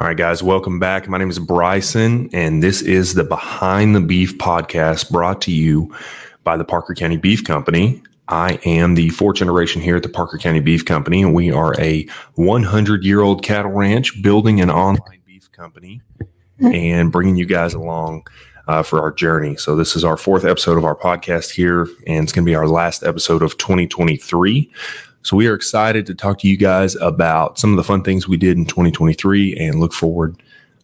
All right, guys, welcome back. My name is Bryson, and this is the Behind the Beef podcast brought to you by the Parker County Beef Company. I am the fourth generation here at the Parker County Beef Company, and we are a 100 year old cattle ranch building an online beef company and bringing you guys along uh, for our journey. So, this is our fourth episode of our podcast here, and it's going to be our last episode of 2023. So we are excited to talk to you guys about some of the fun things we did in 2023 and look forward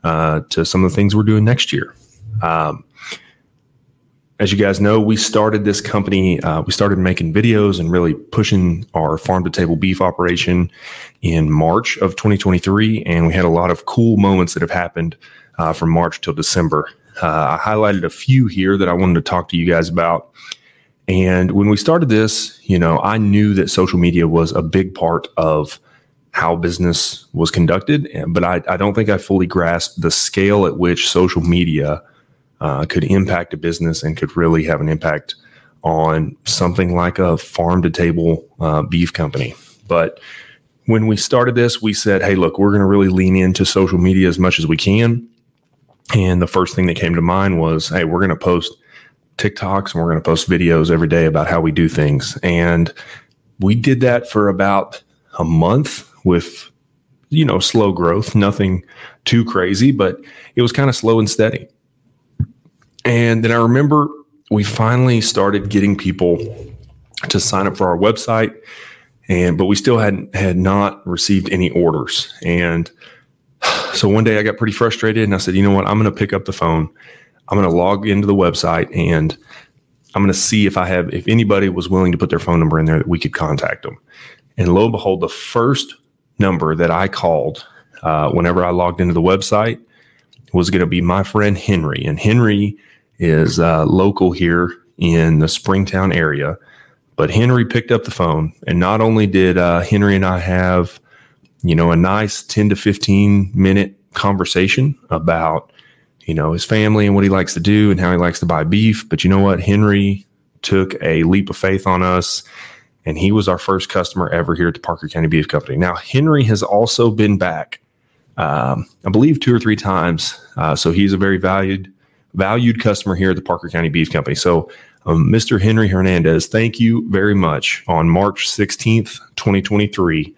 uh, to some of the things we're doing next year. Um, as you guys know, we started this company, uh, we started making videos and really pushing our farm to table beef operation in March of 2023. And we had a lot of cool moments that have happened uh, from March till December. Uh, I highlighted a few here that I wanted to talk to you guys about. And when we started this, you know, I knew that social media was a big part of how business was conducted, but I, I don't think I fully grasped the scale at which social media uh, could impact a business and could really have an impact on something like a farm to table uh, beef company. But when we started this, we said, hey, look, we're going to really lean into social media as much as we can. And the first thing that came to mind was, hey, we're going to post TikToks and we're going to post videos every day about how we do things. And we did that for about a month with, you know, slow growth, nothing too crazy, but it was kind of slow and steady. And then I remember we finally started getting people to sign up for our website and but we still hadn't had not received any orders and so one day I got pretty frustrated and I said, you know what, I'm going to pick up the phone I'm going to log into the website and I'm going to see if I have, if anybody was willing to put their phone number in there that we could contact them. And lo and behold, the first number that I called uh, whenever I logged into the website was going to be my friend Henry. And Henry is uh, local here in the Springtown area. But Henry picked up the phone, and not only did uh, Henry and I have, you know, a nice 10 to 15 minute conversation about you know, his family and what he likes to do and how he likes to buy beef. But you know what? Henry took a leap of faith on us and he was our first customer ever here at the Parker County Beef Company. Now, Henry has also been back, um, I believe, two or three times. Uh, so he's a very valued valued customer here at the Parker County Beef Company. So, um, Mr. Henry Hernandez, thank you very much on March 16th, 2023,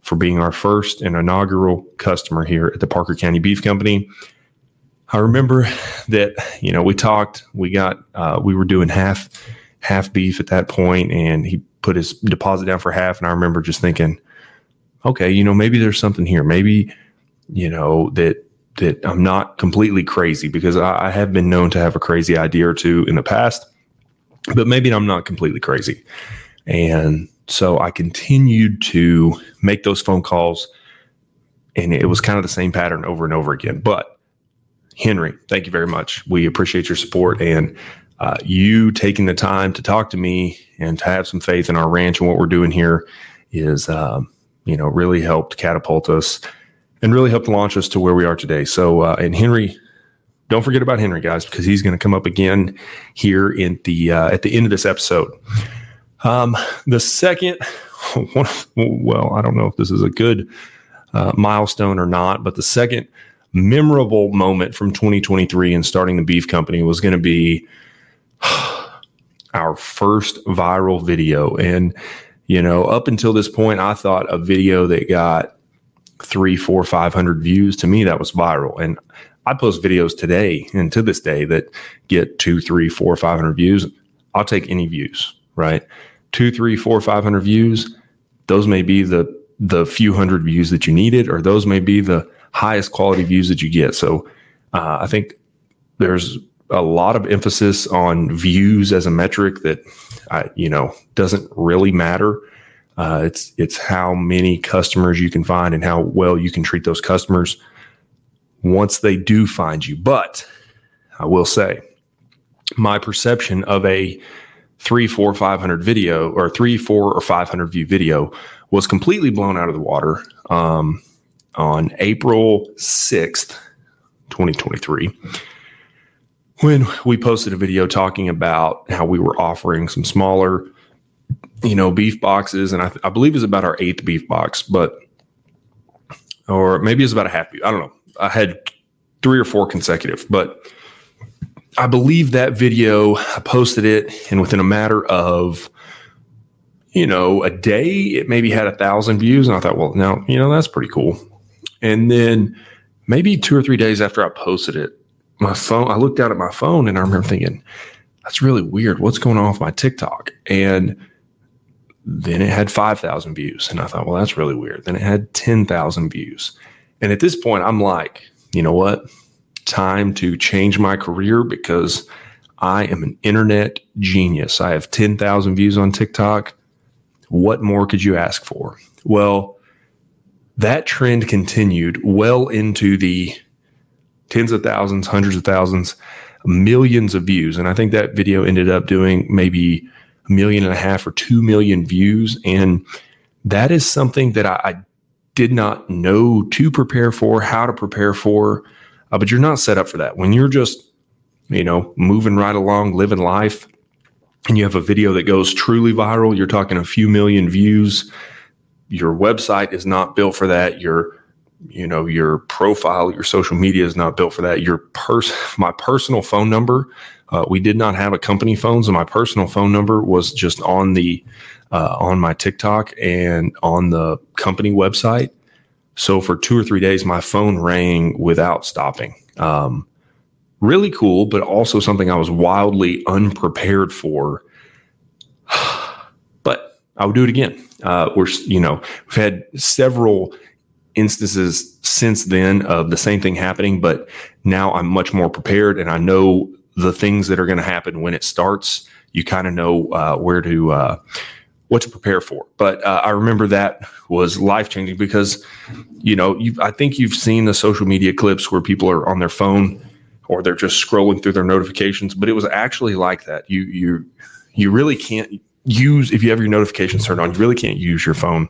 for being our first and inaugural customer here at the Parker County Beef Company. I remember that you know we talked. We got uh, we were doing half half beef at that point, and he put his deposit down for half. And I remember just thinking, okay, you know, maybe there's something here. Maybe you know that that I'm not completely crazy because I, I have been known to have a crazy idea or two in the past, but maybe I'm not completely crazy. And so I continued to make those phone calls, and it was kind of the same pattern over and over again. But Henry, thank you very much. We appreciate your support and uh, you taking the time to talk to me and to have some faith in our ranch and what we're doing here is, um, you know, really helped catapult us and really helped launch us to where we are today. So, uh, and Henry, don't forget about Henry, guys, because he's going to come up again here in the uh, at the end of this episode. Um, the second, one, well, I don't know if this is a good uh, milestone or not, but the second memorable moment from 2023 and starting the beef company was going to be our first viral video. And, you know, up until this point, I thought a video that got three, four, five hundred views to me, that was viral. And I post videos today and to this day that get two, three, four, five hundred views. I'll take any views, right? Two, three, four, five hundred views. Those may be the the few hundred views that you needed, or those may be the highest quality views that you get. So uh, I think there's a lot of emphasis on views as a metric that I, you know doesn't really matter. Uh, it's it's how many customers you can find and how well you can treat those customers once they do find you. But I will say, my perception of a three, four, five hundred video or three, four, or five hundred view video was completely blown out of the water. Um, on April 6th, 2023, when we posted a video talking about how we were offering some smaller, you know, beef boxes. And I, I believe it's about our eighth beef box, but, or maybe it's about a half. I don't know. I had three or four consecutive, but I believe that video, I posted it, and within a matter of, you know, a day, it maybe had a thousand views. And I thought, well, now, you know, that's pretty cool. And then maybe two or three days after I posted it, my phone, I looked down at my phone and I remember thinking, that's really weird. What's going on with my TikTok? And then it had 5,000 views. And I thought, well, that's really weird. Then it had 10,000 views. And at this point, I'm like, you know what? Time to change my career because I am an internet genius. I have 10,000 views on TikTok. What more could you ask for? Well, that trend continued well into the tens of thousands, hundreds of thousands, millions of views. And I think that video ended up doing maybe a million and a half or two million views. And that is something that I, I did not know to prepare for, how to prepare for. Uh, but you're not set up for that. When you're just, you know, moving right along, living life, and you have a video that goes truly viral, you're talking a few million views. Your website is not built for that. Your you know your profile your social media is not built for that. Your pers- my personal phone number uh, we did not have a company phone so my personal phone number was just on the uh, on my tiktok and on the company website. So for two or three days my phone rang without stopping. Um, really cool but also something i was wildly unprepared for i would do it again uh, we're you know we've had several instances since then of the same thing happening, but now I'm much more prepared and I know the things that are going to happen when it starts. You kind of know uh, where to uh, what to prepare for. But uh, I remember that was life changing because you know I think you've seen the social media clips where people are on their phone or they're just scrolling through their notifications, but it was actually like that. You you you really can't use if you have your notifications turned on. You really can't use your phone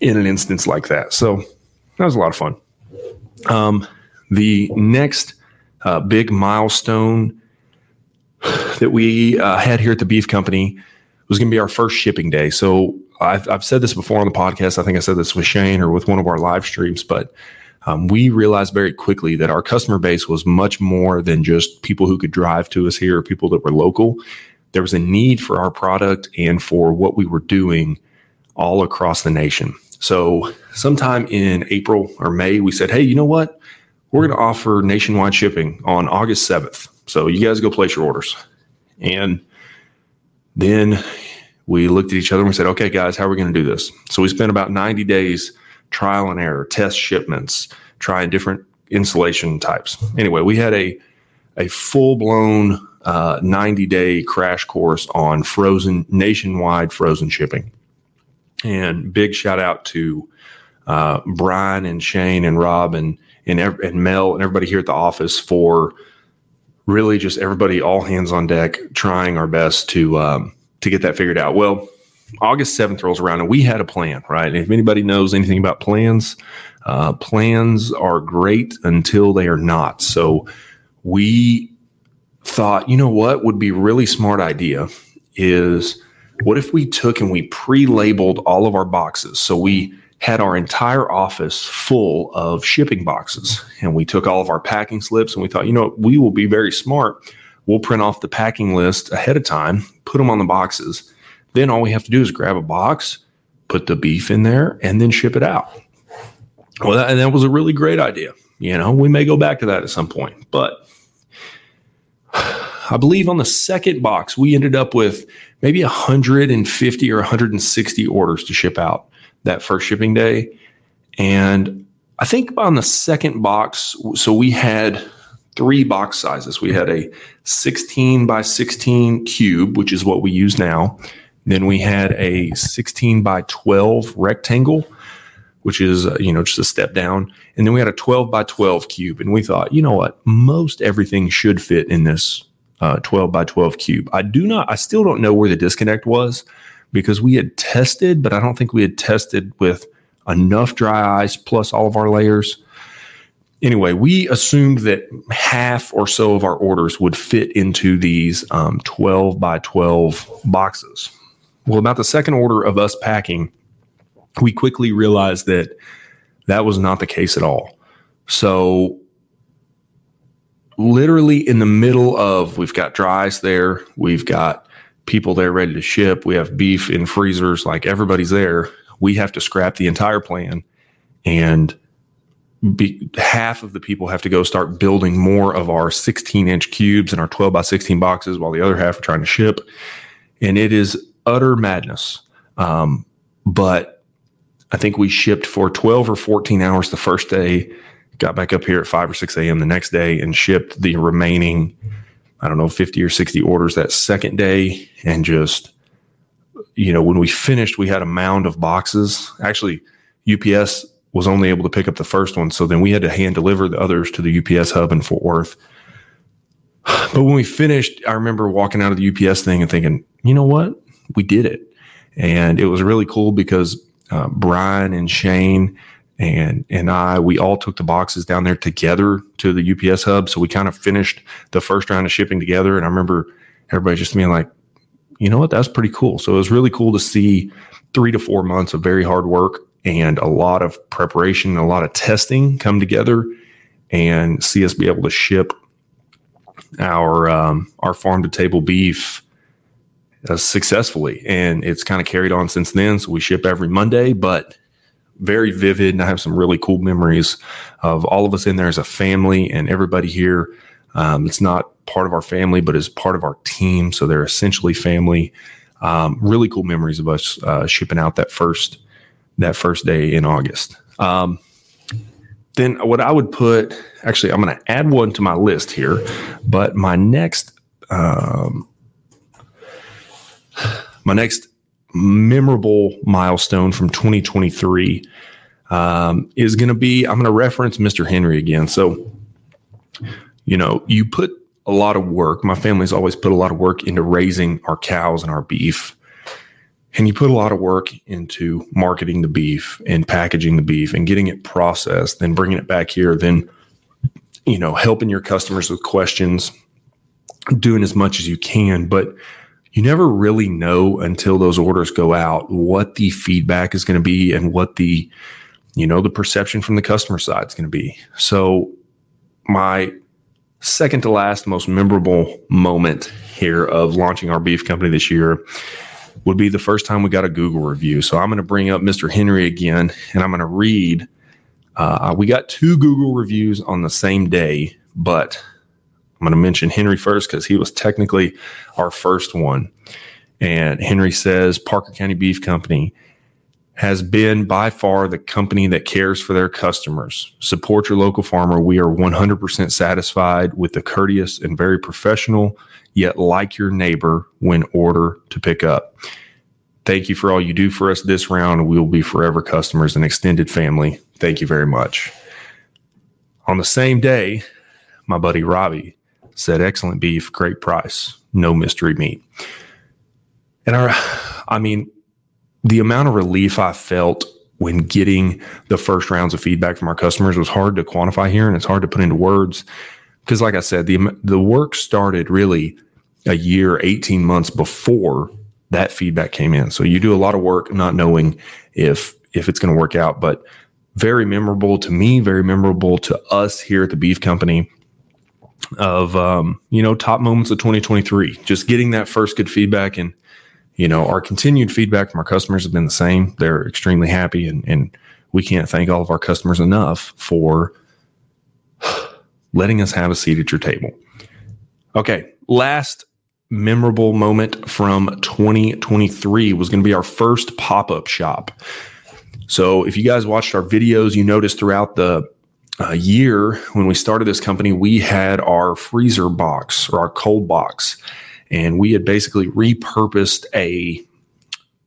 in an instance like that. So that was a lot of fun. Um, the next uh, big milestone that we uh, had here at the Beef Company was going to be our first shipping day. So I've, I've, said this before on the podcast. I think I said this with Shane or with one of our live streams, but um, we realized very quickly that our customer base was much more than just people who could drive to us here, or people that were local. There was a need for our product and for what we were doing all across the nation. So, sometime in April or May, we said, hey, you know what? We're going to offer nationwide shipping on August 7th. So, you guys go place your orders. And then we looked at each other and we said, okay, guys, how are we going to do this? So, we spent about 90 days trial and error, test shipments, trying different insulation types. Anyway, we had a, a full blown uh, 90 day crash course on frozen, nationwide frozen shipping. And big shout out to uh, Brian and Shane and Rob and and, and Mel and everybody here at the office for really just everybody all hands on deck trying our best to um, to get that figured out. Well, August seventh rolls around and we had a plan, right? If anybody knows anything about plans, uh, plans are great until they are not. So we thought, you know what would be really smart idea is what if we took and we pre-labeled all of our boxes? So we had our entire office full of shipping boxes and we took all of our packing slips and we thought, you know, we will be very smart. We'll print off the packing list ahead of time, put them on the boxes. Then all we have to do is grab a box, put the beef in there, and then ship it out. Well, that, and that was a really great idea. You know, we may go back to that at some point, but I believe on the second box, we ended up with maybe 150 or 160 orders to ship out that first shipping day. And I think on the second box, so we had three box sizes. We had a 16 by 16 cube, which is what we use now. Then we had a 16 by 12 rectangle, which is, uh, you know, just a step down. And then we had a 12 by 12 cube. And we thought, you know what? Most everything should fit in this uh, 12 by 12 cube. I do not, I still don't know where the disconnect was because we had tested, but I don't think we had tested with enough dry ice plus all of our layers. Anyway, we assumed that half or so of our orders would fit into these um, 12 by 12 boxes. Well, about the second order of us packing, we quickly realized that that was not the case at all. So, literally in the middle of, we've got dries there, we've got people there ready to ship, we have beef in freezers, like everybody's there. We have to scrap the entire plan and be, half of the people have to go start building more of our 16 inch cubes and our 12 by 16 boxes while the other half are trying to ship. And it is utter madness. Um, but I think we shipped for 12 or 14 hours the first day, got back up here at 5 or 6 a.m. the next day and shipped the remaining, I don't know, 50 or 60 orders that second day. And just, you know, when we finished, we had a mound of boxes. Actually, UPS was only able to pick up the first one. So then we had to hand deliver the others to the UPS hub in Fort Worth. But when we finished, I remember walking out of the UPS thing and thinking, you know what? We did it. And it was really cool because uh, Brian and Shane and and I, we all took the boxes down there together to the UPS hub. So we kind of finished the first round of shipping together. And I remember everybody just being like, you know what? That's pretty cool. So it was really cool to see three to four months of very hard work and a lot of preparation, a lot of testing come together, and see us be able to ship our um, our farm to table beef uh, successfully. And it's kind of carried on since then. So we ship every Monday, but very vivid. And I have some really cool memories of all of us in there as a family and everybody here. Um, it's not part of our family, but is part of our team. So they're essentially family. Um, really cool memories of us uh, shipping out that first that first day in August. Um, then what I would put, actually, I'm going to add one to my list here, but my next, um, my next memorable milestone from 2023 um, is going to be, I'm going to reference Mr. Henry again. So, you know, you put a lot of work. My family's always put a lot of work into raising our cows and our beef and you put a lot of work into marketing the beef and packaging the beef and getting it processed, then bringing it back here, then you know helping your customers with questions, doing as much as you can, but you never really know until those orders go out what the feedback is going to be and what the you know the perception from the customer side is going to be. So my second to last most memorable moment here of launching our beef company this year would be the first time we got a Google review. So I'm going to bring up Mr. Henry again and I'm going to read. Uh, we got two Google reviews on the same day, but I'm going to mention Henry first because he was technically our first one. And Henry says Parker County Beef Company has been by far the company that cares for their customers. Support your local farmer. We are 100% satisfied with the courteous and very professional yet like your neighbor when order to pick up. Thank you for all you do for us this round. We will be forever customers and extended family. Thank you very much. On the same day, my buddy Robbie said, Excellent beef, great price, no mystery meat. And our, I mean, the amount of relief I felt when getting the first rounds of feedback from our customers was hard to quantify here and it's hard to put into words because like I said, the the work started really a year, 18 months before that feedback came in. So you do a lot of work not knowing if if it's going to work out, but very memorable to me, very memorable to us here at the Beef Company of um, you know top moments of 2023. Just getting that first good feedback and you know our continued feedback from our customers has been the same. They're extremely happy and and we can't thank all of our customers enough for letting us have a seat at your table. Okay, last memorable moment from 2023 was going to be our first pop up shop. So, if you guys watched our videos, you noticed throughout the uh, year when we started this company, we had our freezer box or our cold box, and we had basically repurposed a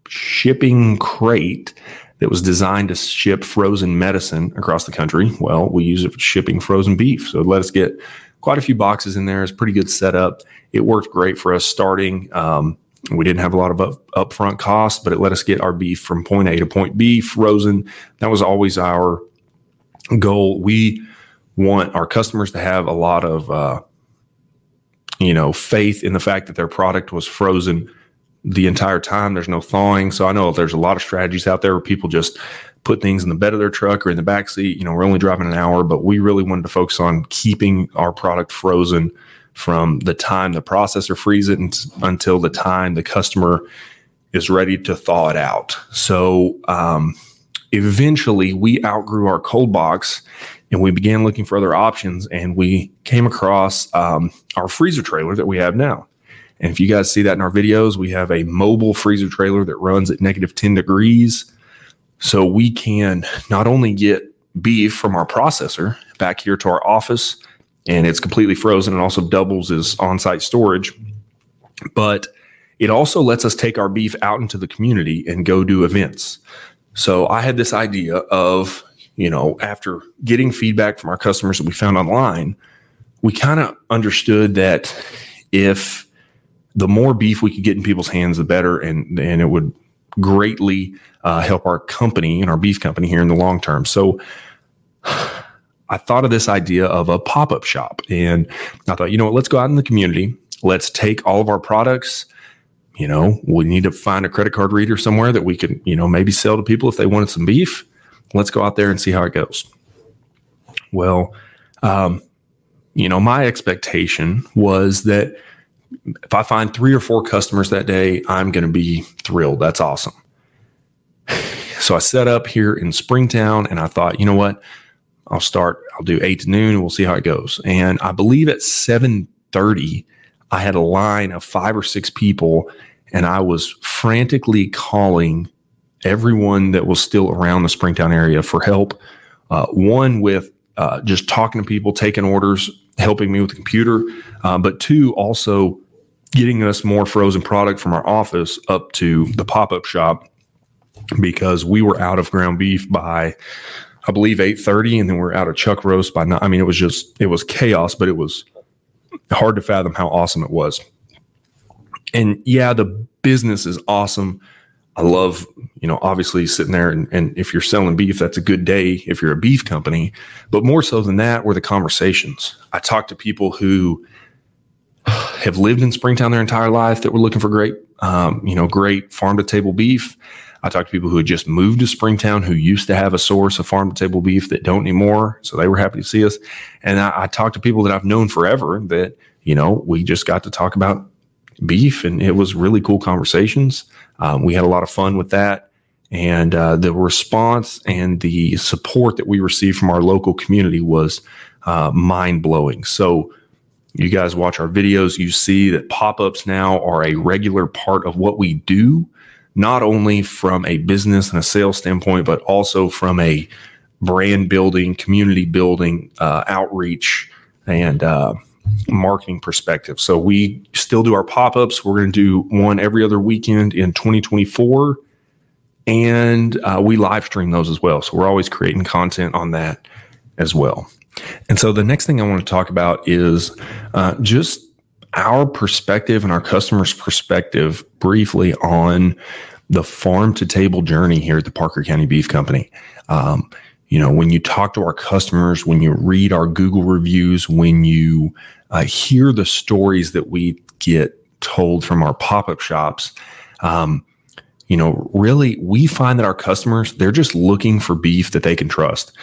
shipping crate that was designed to ship frozen medicine across the country. Well, we use it for shipping frozen beef. So it let us get quite a few boxes in there. It's pretty good setup. It worked great for us starting. Um, we didn't have a lot of up, upfront costs, but it let us get our beef from point A to point B frozen. That was always our goal. We want our customers to have a lot of, uh, you know, faith in the fact that their product was frozen the entire time. There's no thawing. So I know there's a lot of strategies out there where people just put things in the bed of their truck or in the back seat. You know, we're only driving an hour, but we really wanted to focus on keeping our product frozen from the time the processor freezes it until the time the customer is ready to thaw it out. So um, eventually, we outgrew our cold box and we began looking for other options. And we came across um, our freezer trailer that we have now. And if you guys see that in our videos, we have a mobile freezer trailer that runs at negative 10 degrees. So we can not only get beef from our processor back here to our office, and it's completely frozen and also doubles as on site storage, but it also lets us take our beef out into the community and go do events. So I had this idea of, you know, after getting feedback from our customers that we found online, we kind of understood that if the more beef we could get in people's hands, the better, and and it would greatly uh, help our company and our beef company here in the long term. So. I thought of this idea of a pop up shop, and I thought, you know what, let's go out in the community. Let's take all of our products. You know, we need to find a credit card reader somewhere that we can, you know, maybe sell to people if they wanted some beef. Let's go out there and see how it goes. Well, um, you know, my expectation was that if I find three or four customers that day, I'm going to be thrilled. That's awesome. So I set up here in Springtown and I thought, you know what? I'll start, I'll do eight to noon we'll see how it goes. And I believe at 730, I had a line of five or six people and I was frantically calling everyone that was still around the Springtown area for help. Uh, one with uh, just talking to people, taking orders, helping me with the computer, uh, but two, also getting us more frozen product from our office up to the pop up shop because we were out of ground beef by, I believe, eight thirty, and then we're out of chuck roast by nine. I mean, it was just it was chaos, but it was hard to fathom how awesome it was. And yeah, the business is awesome. I love, you know, obviously sitting there and, and if you're selling beef, that's a good day if you're a beef company. But more so than that were the conversations. I talked to people who have lived in Springtown their entire life that were looking for great, um, you know, great farm to table beef. I talked to people who had just moved to Springtown who used to have a source of farm to table beef that don't anymore. So they were happy to see us. And I, I talked to people that I've known forever that, you know, we just got to talk about beef and it was really cool conversations. Um, we had a lot of fun with that. And uh, the response and the support that we received from our local community was uh, mind blowing. So, you guys watch our videos, you see that pop ups now are a regular part of what we do, not only from a business and a sales standpoint, but also from a brand building, community building, uh, outreach, and uh, marketing perspective. So we still do our pop ups. We're going to do one every other weekend in 2024. And uh, we live stream those as well. So we're always creating content on that as well. And so the next thing I want to talk about is uh, just our perspective and our customers' perspective briefly on the farm to table journey here at the Parker County Beef Company. Um, you know, when you talk to our customers, when you read our Google reviews, when you uh, hear the stories that we get told from our pop up shops, um, you know, really, we find that our customers, they're just looking for beef that they can trust.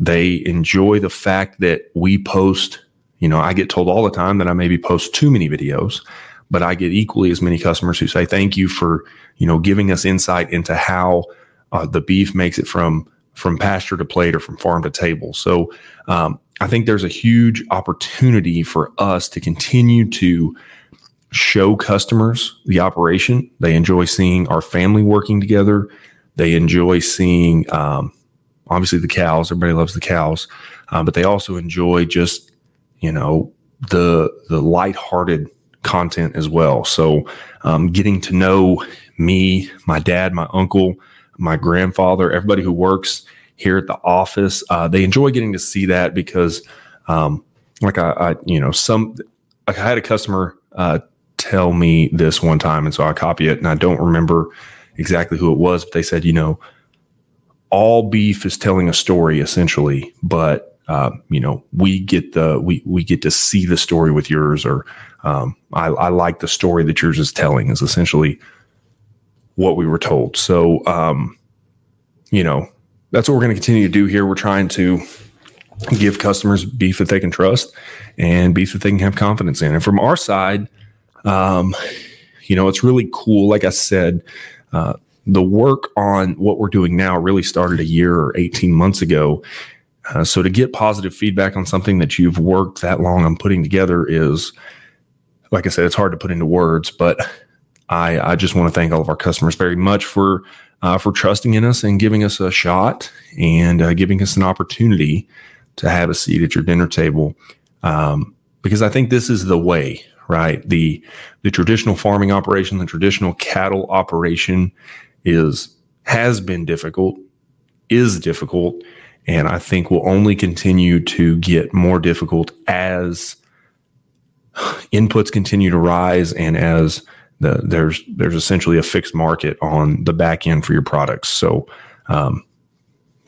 They enjoy the fact that we post, you know, I get told all the time that I maybe post too many videos, but I get equally as many customers who say, thank you for, you know, giving us insight into how uh, the beef makes it from, from pasture to plate or from farm to table. So, um, I think there's a huge opportunity for us to continue to show customers the operation. They enjoy seeing our family working together. They enjoy seeing um, obviously the cows. Everybody loves the cows, uh, but they also enjoy just you know the the lighthearted content as well. So um, getting to know me, my dad, my uncle, my grandfather, everybody who works here at the office, uh, they enjoy getting to see that because, um, like I, I, you know, some like I had a customer uh, tell me this one time, and so I copy it, and I don't remember exactly who it was, but they said, you know, all beef is telling a story essentially, but uh, you know we get the we we get to see the story with yours, or um, I, I, like the story that yours is telling is essentially what we were told. So um, you know that's what we're going to continue to do here. We're trying to give customers beef that they can trust and beef that they can have confidence in. And from our side, um, you know, it's really cool. Like I said, uh, the work on what we're doing now really started a year or 18 months ago. Uh, so to get positive feedback on something that you've worked that long on putting together is, like I said, it's hard to put into words, but I, I just want to thank all of our customers very much for uh, for trusting in us and giving us a shot and uh, giving us an opportunity to have a seat at your dinner table. Um, because I think this is the way, right? The the traditional farming operation, the traditional cattle operation is has been difficult, is difficult, and I think will only continue to get more difficult as inputs continue to rise and as the, there's there's essentially a fixed market on the back end for your products. So, um,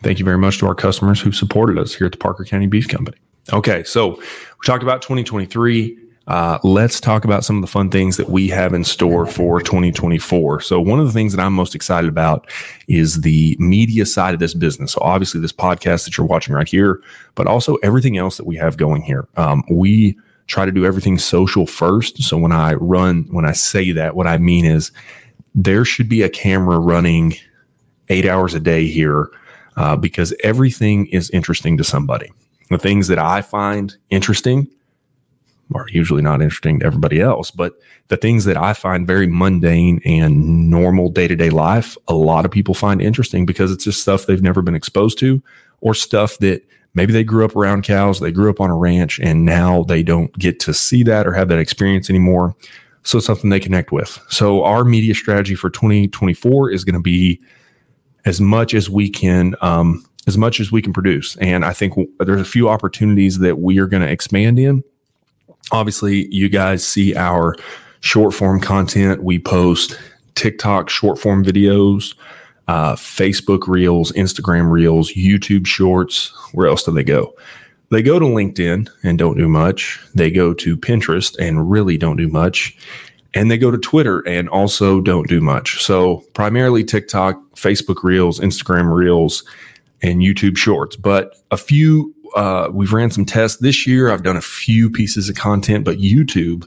thank you very much to our customers who supported us here at the Parker County Beef Company. Okay, so we talked about 2023. Uh, let's talk about some of the fun things that we have in store for 2024. So, one of the things that I'm most excited about is the media side of this business. So, obviously, this podcast that you're watching right here, but also everything else that we have going here. Um, we try to do everything social first. So, when I run, when I say that, what I mean is there should be a camera running eight hours a day here uh, because everything is interesting to somebody. The things that I find interesting are usually not interesting to everybody else. But the things that I find very mundane and normal day to day life, a lot of people find interesting because it's just stuff they've never been exposed to or stuff that maybe they grew up around cows, they grew up on a ranch, and now they don't get to see that or have that experience anymore. So it's something they connect with. So our media strategy for 2024 is going to be as much as we can um, as much as we can produce. And I think there's a few opportunities that we are going to expand in obviously you guys see our short form content. We post TikTok short form videos, uh, Facebook Reels, Instagram Reels, YouTube Shorts. Where else do they go? They go to LinkedIn and don't do much. They go to Pinterest and really don't do much. And they go to Twitter and also don't do much. So, primarily TikTok, Facebook Reels, Instagram Reels, and YouTube Shorts. But a few uh, we've ran some tests this year. I've done a few pieces of content, but YouTube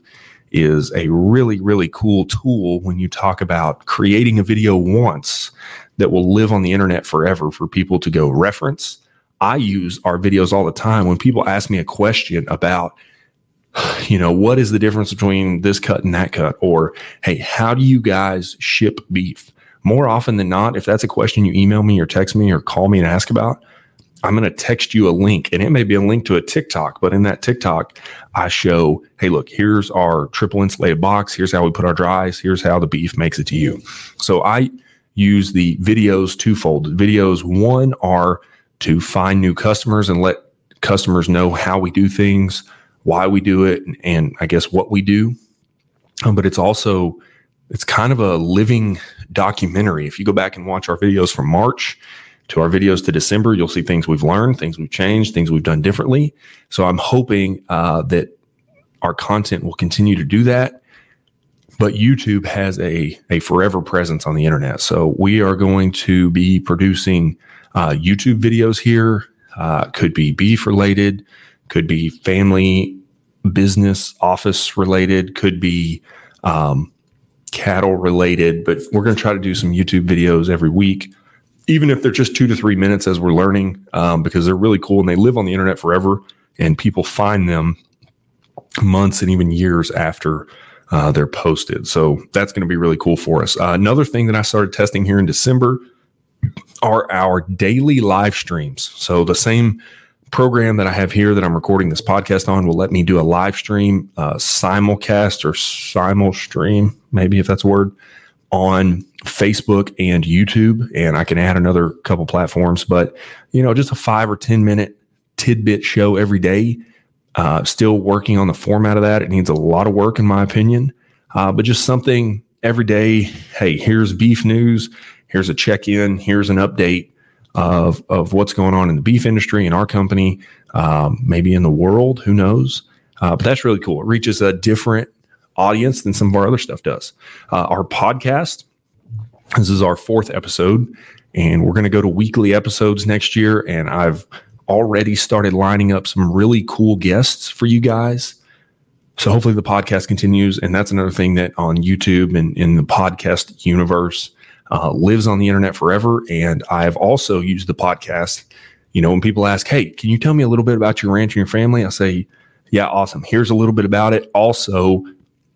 is a really, really cool tool when you talk about creating a video once that will live on the internet forever for people to go reference. I use our videos all the time when people ask me a question about, you know, what is the difference between this cut and that cut? Or, hey, how do you guys ship beef? More often than not, if that's a question you email me or text me or call me and ask about, I'm going to text you a link and it may be a link to a TikTok, but in that TikTok, I show, hey, look, here's our triple insulated box. Here's how we put our dries. Here's how the beef makes it to you. So I use the videos twofold. Videos, one, are to find new customers and let customers know how we do things, why we do it, and I guess what we do. Um, but it's also, it's kind of a living documentary. If you go back and watch our videos from March, to our videos to December, you'll see things we've learned, things we've changed, things we've done differently. So I'm hoping uh, that our content will continue to do that. But YouTube has a, a forever presence on the internet. So we are going to be producing uh, YouTube videos here. Uh, could be beef related, could be family, business, office related, could be um, cattle related. But we're going to try to do some YouTube videos every week even if they're just two to three minutes as we're learning, um, because they're really cool and they live on the internet forever, and people find them months and even years after uh, they're posted. So that's going to be really cool for us. Uh, another thing that I started testing here in December are our daily live streams. So the same program that I have here that I'm recording this podcast on will let me do a live stream, uh, simulcast or simul stream, maybe if that's a word, on Facebook and YouTube, and I can add another couple platforms. But you know, just a five or ten minute tidbit show every day. Uh, still working on the format of that. It needs a lot of work, in my opinion. Uh, but just something every day. Hey, here's beef news. Here's a check in. Here's an update of of what's going on in the beef industry in our company, um, maybe in the world. Who knows? Uh, but that's really cool. It reaches a different audience than some of our other stuff does. Uh, our podcast This is our fourth episode, and we're going to go to weekly episodes next year. And I've already started lining up some really cool guests for you guys. So hopefully the podcast continues. And that's another thing that on YouTube and in the podcast universe uh, lives on the internet forever. And I've also used the podcast. You know, when people ask, Hey, can you tell me a little bit about your ranch and your family? I say, Yeah, awesome. Here's a little bit about it. Also,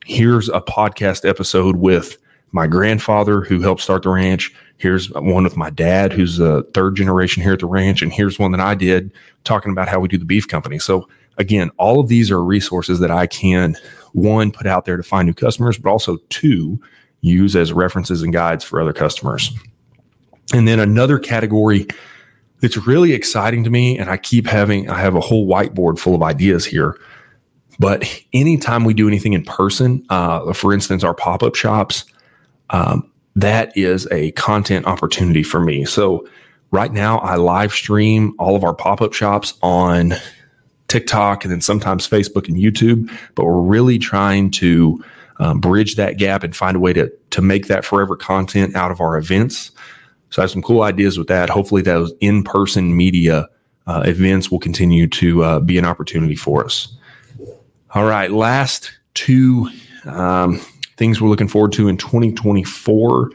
here's a podcast episode with my grandfather who helped start the ranch. Here's one with my dad, who's a third generation here at the ranch. And here's one that I did talking about how we do the beef company. So, again, all of these are resources that I can, one, put out there to find new customers, but also two, use as references and guides for other customers. And then another category that's really exciting to me, and I keep having, I have a whole whiteboard full of ideas here. But anytime we do anything in person, uh, for instance, our pop up shops, um, that is a content opportunity for me. So right now, I live stream all of our pop up shops on TikTok and then sometimes Facebook and YouTube. But we're really trying to um, bridge that gap and find a way to to make that forever content out of our events. So I have some cool ideas with that. Hopefully, those in person media uh, events will continue to uh, be an opportunity for us. All right, last two um, things we're looking forward to in 2024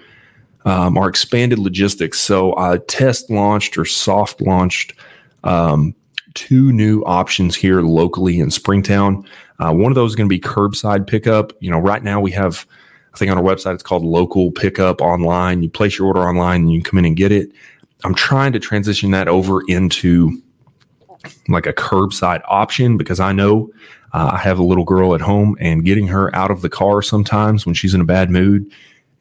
um, are expanded logistics. So I test launched or soft launched um, two new options here locally in Springtown. Uh, one of those is going to be curbside pickup. You know, right now we have, I think on our website, it's called local pickup online. You place your order online and you come in and get it. I'm trying to transition that over into like a curbside option because I know uh, I have a little girl at home and getting her out of the car sometimes when she's in a bad mood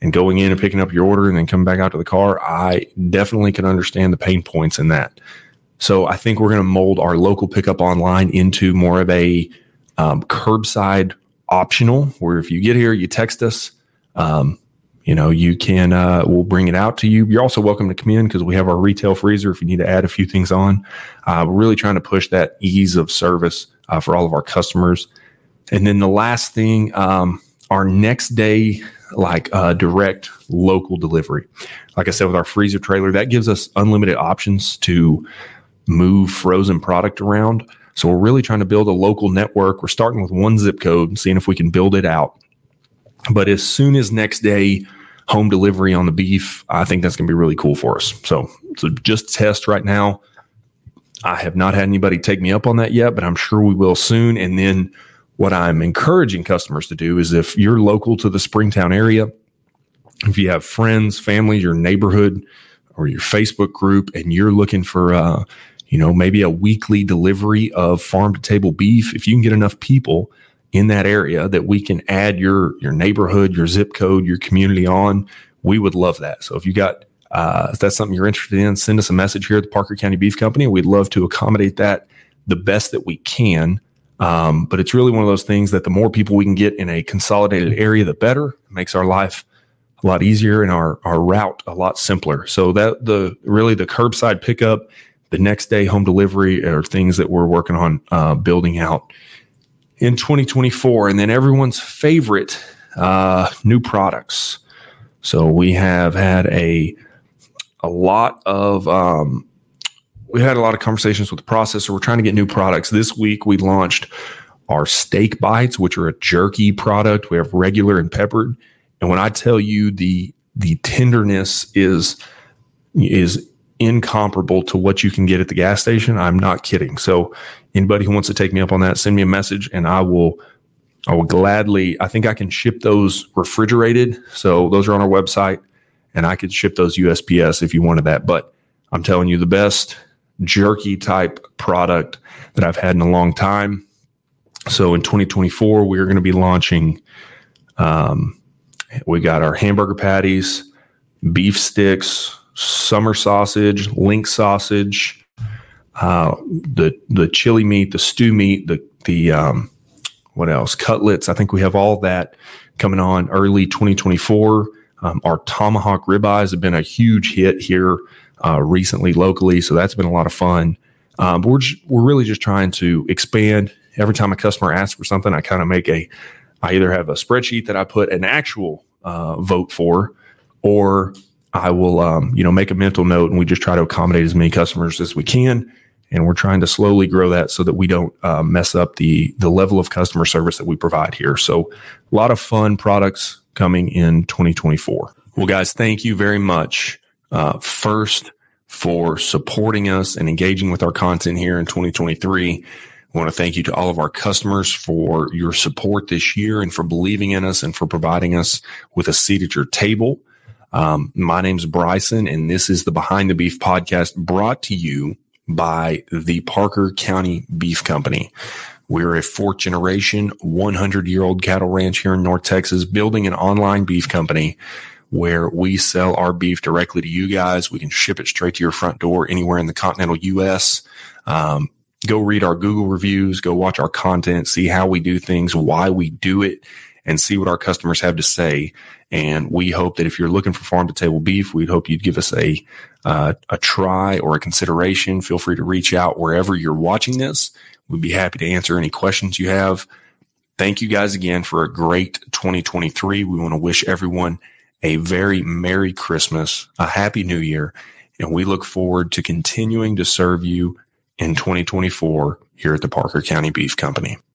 and going in and picking up your order and then coming back out to the car, I definitely can understand the pain points in that. So I think we're going to mold our local pickup online into more of a um, curbside optional, where if you get here, you text us. Um, you know, you can, uh, we'll bring it out to you. You're also welcome to come in because we have our retail freezer if you need to add a few things on. Uh, we're really trying to push that ease of service uh, for all of our customers. And then the last thing, um, our next day, like uh, direct local delivery. Like I said, with our freezer trailer, that gives us unlimited options to move frozen product around. So we're really trying to build a local network. We're starting with one zip code and seeing if we can build it out. But as soon as next day home delivery on the beef, I think that's going to be really cool for us. So, so just test right now. I have not had anybody take me up on that yet, but I'm sure we will soon. And then what I'm encouraging customers to do is if you're local to the Springtown area, if you have friends, family, your neighborhood, or your Facebook group, and you're looking for uh, you know, maybe a weekly delivery of farm to table beef. If you can get enough people in that area that we can add your your neighborhood, your zip code, your community on, we would love that. So if you got uh, if that's something you're interested in, send us a message here at the Parker County Beef Company. We'd love to accommodate that the best that we can. Um, but it's really one of those things that the more people we can get in a consolidated area, the better. It makes our life a lot easier and our our route a lot simpler. So that the really the curbside pickup the next day home delivery are things that we're working on uh, building out in 2024. And then everyone's favorite uh, new products. So we have had a a lot of um, we had a lot of conversations with the processor. We're trying to get new products. This week we launched our steak bites, which are a jerky product. We have regular and peppered. And when I tell you the the tenderness is is incomparable to what you can get at the gas station. I'm not kidding. So anybody who wants to take me up on that, send me a message and I will I will gladly I think I can ship those refrigerated. So those are on our website and I could ship those USPS if you wanted that. But I'm telling you the best jerky type product that I've had in a long time. So in 2024, we're going to be launching um, we got our hamburger patties, beef sticks, summer sausage, link sausage, uh, the the chili meat, the stew meat, the the um, what else? Cutlets. I think we have all that coming on early 2024. Um, our tomahawk ribeyes have been a huge hit here uh, recently locally, so that's been a lot of fun. Um, but we're just, we're really just trying to expand. Every time a customer asks for something, I kind of make a. I either have a spreadsheet that I put an actual uh, vote for, or I will, um, you know, make a mental note and we just try to accommodate as many customers as we can. And we're trying to slowly grow that so that we don't uh, mess up the the level of customer service that we provide here. So, a lot of fun products coming in 2024. Well, guys, thank you very much. Uh, first, for supporting us and engaging with our content here in 2023. I want to thank you to all of our customers for your support this year and for believing in us and for providing us with a seat at your table. Um, my name's Bryson, and this is the Behind the Beef podcast brought to you by the Parker County Beef Company. We're a fourth generation, 100 year old cattle ranch here in North Texas, building an online beef company where we sell our beef directly to you guys. We can ship it straight to your front door anywhere in the continental U.S. Um, go read our Google reviews, go watch our content, see how we do things, why we do it, and see what our customers have to say. And we hope that if you're looking for farm to table beef, we'd hope you'd give us a uh, a try or a consideration. Feel free to reach out wherever you're watching this. We'd be happy to answer any questions you have. Thank you guys again for a great 2023. We want to wish everyone a very Merry Christmas, a Happy New Year, and we look forward to continuing to serve you in 2024 here at the Parker County Beef Company.